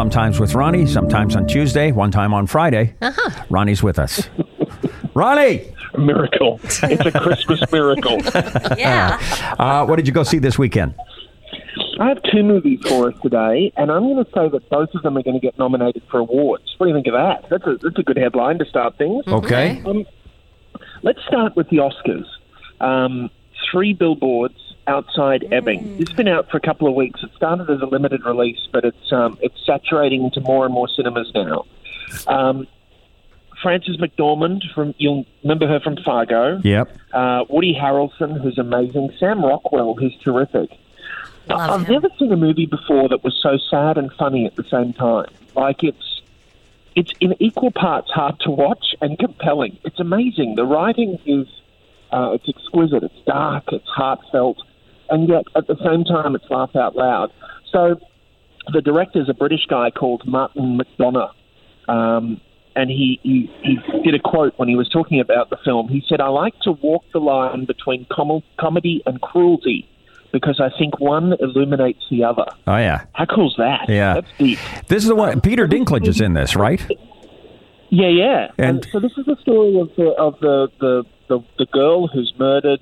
sometimes with Ronnie, sometimes on Tuesday, one time on Friday. Uh-huh. Ronnie's with us. Ronnie, A miracle. It's a Christmas miracle. Yeah. uh, what did you go see this weekend? I have two movies for us today, and I'm going to say that both of them are going to get nominated for awards. What do you think of that? That's a, that's a good headline to start things. Okay. Um, let's start with the Oscars. Um, three billboards outside Ebbing. It's been out for a couple of weeks. It started as a limited release, but it's um, it's saturating into more and more cinemas now. Um, Frances McDormand from you'll remember her from Fargo. Yep. Uh, Woody Harrelson, who's amazing. Sam Rockwell, who's terrific. Love I've him. never seen a movie before that was so sad and funny at the same time. Like it's it's in equal parts hard to watch and compelling. It's amazing. The writing is uh, it's exquisite. It's dark. It's heartfelt, and yet at the same time it's laugh out loud. So the director's a British guy called Martin McDonagh. Um, and he, he, he did a quote when he was talking about the film. He said, I like to walk the line between com- comedy and cruelty because I think one illuminates the other. Oh, yeah. How cool's that? Yeah. That's deep. This is the one. Peter Dinklage is in this, right? Yeah, yeah. And- And, so this is the story of the of the the, the, the girl who's murdered.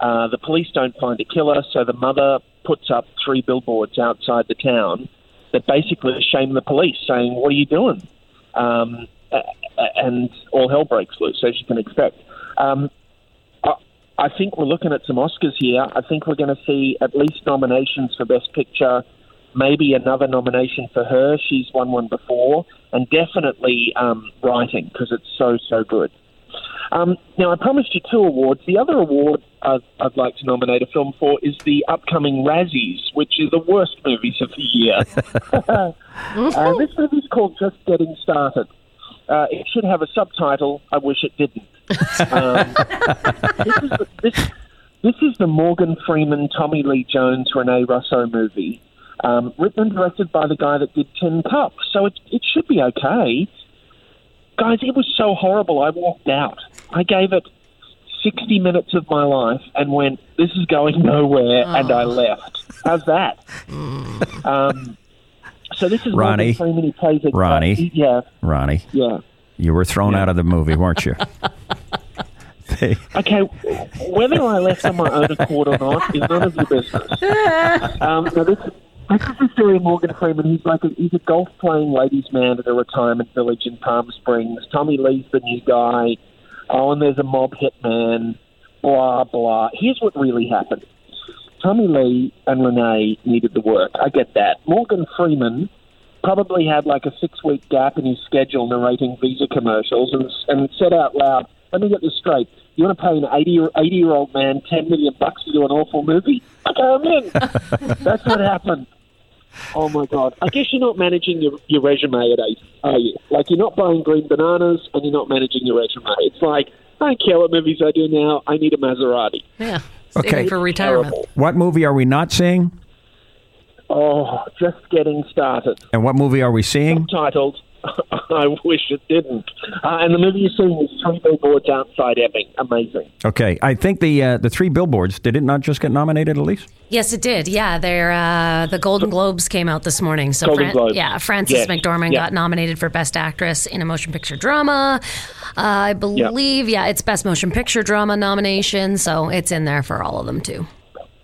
Uh, the police don't find a killer, so the mother puts up three billboards outside the town that basically shame the police, saying, "What are you doing?" Um, and all hell breaks loose, as you can expect. Um, I, I think we're looking at some Oscars here. I think we're going to see at least nominations for Best Picture, maybe another nomination for her. She's won one before, and definitely um, writing because it's so so good. Um, now, I promised you two awards. The other award I'd, I'd like to nominate a film for is the upcoming Razzies, which are the worst movies of the year. uh, this movie's called Just Getting Started. Uh, it should have a subtitle. I wish it didn't. Um, this, is the, this, this is the Morgan Freeman, Tommy Lee Jones, Rene Russo movie, um, written and directed by the guy that did Tin Cup. So it, it should be okay. Guys, it was so horrible. I walked out. I gave it 60 minutes of my life and went, this is going nowhere, and I left. How's that? um, so this is Ronnie. So. He plays Ronnie. yeah, Ronnie, yeah. you were thrown out of the movie, weren't you? Okay, whether I left on my own accord or not is none of your business. Um, now this, this is the story of Morgan Freeman. He's like a, he's a golf playing ladies' man at a retirement village in Palm Springs. Tommy Lee's the new guy. Oh, and there's a mob hitman. Blah blah. Here's what really happened. Tommy Lee and Rene needed the work. I get that. Morgan Freeman probably had like a six week gap in his schedule narrating Visa commercials and, and said out loud, let me get this straight. You want to pay an 80 year, 80 year old man 10 million bucks to do an awful movie? Okay, I'm in. That's what happened. Oh my God. I guess you're not managing your, your resume at eight, are you? Like, you're not buying green bananas and you're not managing your resume. It's like, I don't care what movies I do now. I need a Maserati. Yeah. Okay. For retirement. Terrible. what movie are we not seeing? Oh, just getting started. And what movie are we seeing? Titled, I wish it didn't. Uh, and the movie you're seeing is Three Billboards Outside Ebbing. Amazing. Okay, I think the uh, the three billboards did it not just get nominated, Alece? Yes, it did. Yeah, they're, uh, the Golden Globes came out this morning. So, Golden Globes. yeah, Frances Yes. McDormand Yeah. got nominated for Best Actress in a Motion Picture Drama. Uh, I believe, yeah, it's Best Motion Picture Drama nomination. So it's in there for all of them too.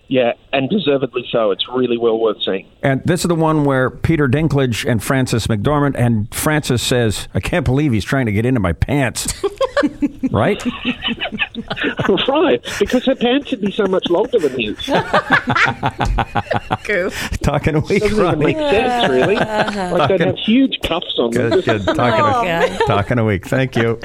Yeah, and deservedly so. It's really well worth seeing. And this is the one where Peter Dinklage and Frances McDormand, and Frances says, "I can't believe he's trying to get into my pants." right? right, because her pants would be so much longer than his. Talking a week, Doesn't even Ronnie. make sense, really. Uh-huh. Like they'd have huge cuffs on them. Good, good. Talking, a, oh, talking a week. Thank you.